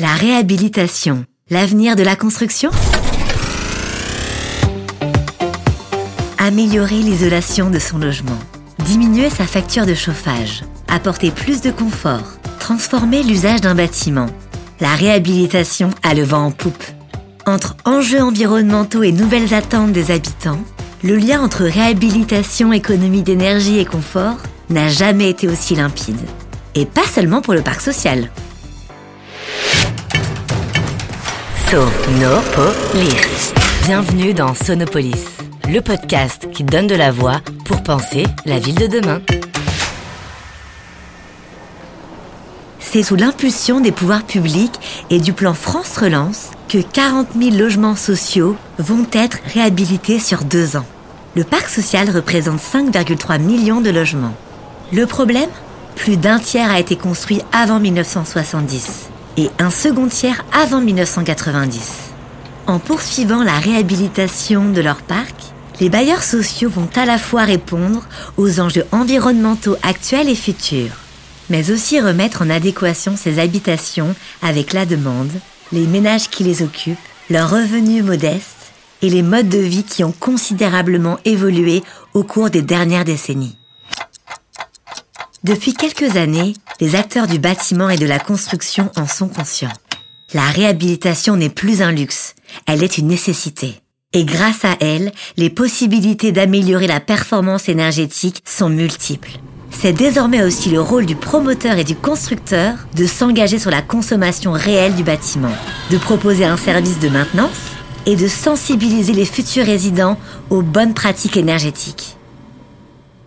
La réhabilitation, l'avenir de la construction? Améliorer l'isolation de son logement, diminuer sa facture de chauffage, apporter plus de confort, transformer l'usage d'un bâtiment. La réhabilitation a le vent en poupe. Entre enjeux environnementaux et nouvelles attentes des habitants, le lien entre réhabilitation, économie d'énergie et confort n'a jamais été aussi limpide. Et pas seulement pour le parc social. Sonopolis. Bienvenue dans Sonopolis, le podcast qui donne de la voix pour penser la ville de demain. C'est sous l'impulsion des pouvoirs publics et du plan France Relance que 40 000 logements sociaux vont être réhabilités sur deux ans. Le parc social représente 5,3 millions de logements. Le problème? Plus d'un tiers a été construit avant 1970 et un second tiers avant 1990. En poursuivant la réhabilitation de leur parc, les bailleurs sociaux vont à la fois répondre aux enjeux environnementaux actuels et futurs, mais aussi remettre en adéquation ces habitations avec la demande, les ménages qui les occupent, leurs revenus modestes et les modes de vie qui ont considérablement évolué au cours des dernières décennies. Depuis quelques années, les acteurs du bâtiment et de la construction en sont conscients. La réhabilitation n'est plus un luxe, elle est une nécessité. Et grâce à elle, les possibilités d'améliorer la performance énergétique sont multiples. C'est désormais aussi le rôle du promoteur et du constructeur de s'engager sur la consommation réelle du bâtiment, de proposer un service de maintenance et de sensibiliser les futurs résidents aux bonnes pratiques énergétiques.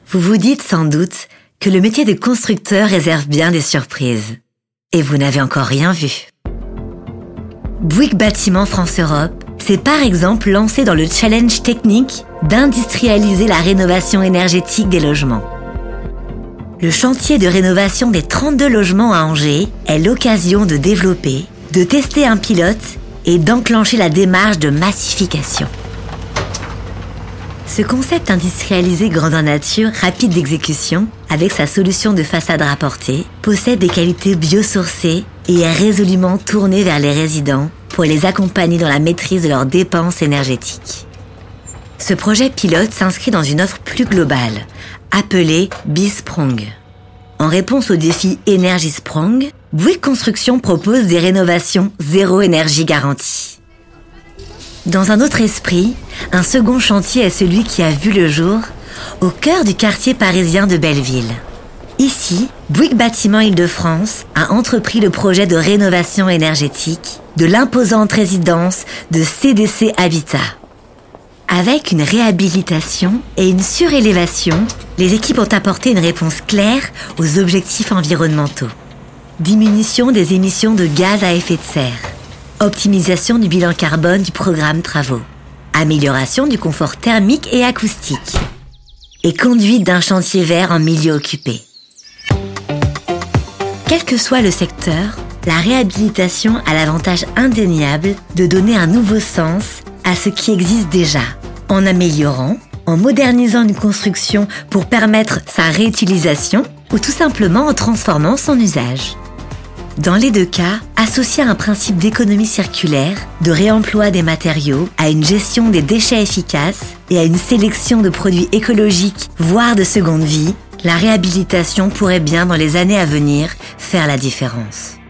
Vous vous dites sans doute que le métier de constructeur réserve bien des surprises. Et vous n'avez encore rien vu. Bouygues Bâtiment France-Europe s'est par exemple lancé dans le challenge technique d'industrialiser la rénovation énergétique des logements. Le chantier de rénovation des 32 logements à Angers est l'occasion de développer, de tester un pilote et d'enclencher la démarche de massification. Ce concept industrialisé grandeur nature, rapide d'exécution, avec sa solution de façade rapportée, possède des qualités biosourcées et est résolument tourné vers les résidents pour les accompagner dans la maîtrise de leurs dépenses énergétiques. Ce projet pilote s'inscrit dans une offre plus globale, appelée Bisprong. En réponse au défi Energy Sprong, Bouygues Construction propose des rénovations zéro énergie garantie. Dans un autre esprit, un second chantier est celui qui a vu le jour au cœur du quartier parisien de Belleville. Ici, Bouygues Bâtiment Île-de-France a entrepris le projet de rénovation énergétique de l'imposante résidence de CDC Habitat. Avec une réhabilitation et une surélévation, les équipes ont apporté une réponse claire aux objectifs environnementaux. Diminution des émissions de gaz à effet de serre, optimisation du bilan carbone du programme travaux, amélioration du confort thermique et acoustique, et conduite d'un chantier vert en milieu occupé. Quel que soit le secteur, la réhabilitation a l'avantage indéniable de donner un nouveau sens à ce qui existe déjà, en améliorant, en modernisant une construction pour permettre sa réutilisation ou tout simplement en transformant son usage. Dans les deux cas, associer un principe d'économie circulaire, de réemploi des matériaux, à une gestion des déchets efficaces et à une sélection de produits écologiques, voire de seconde vie, la réhabilitation pourrait bien dans les années à venir faire la différence.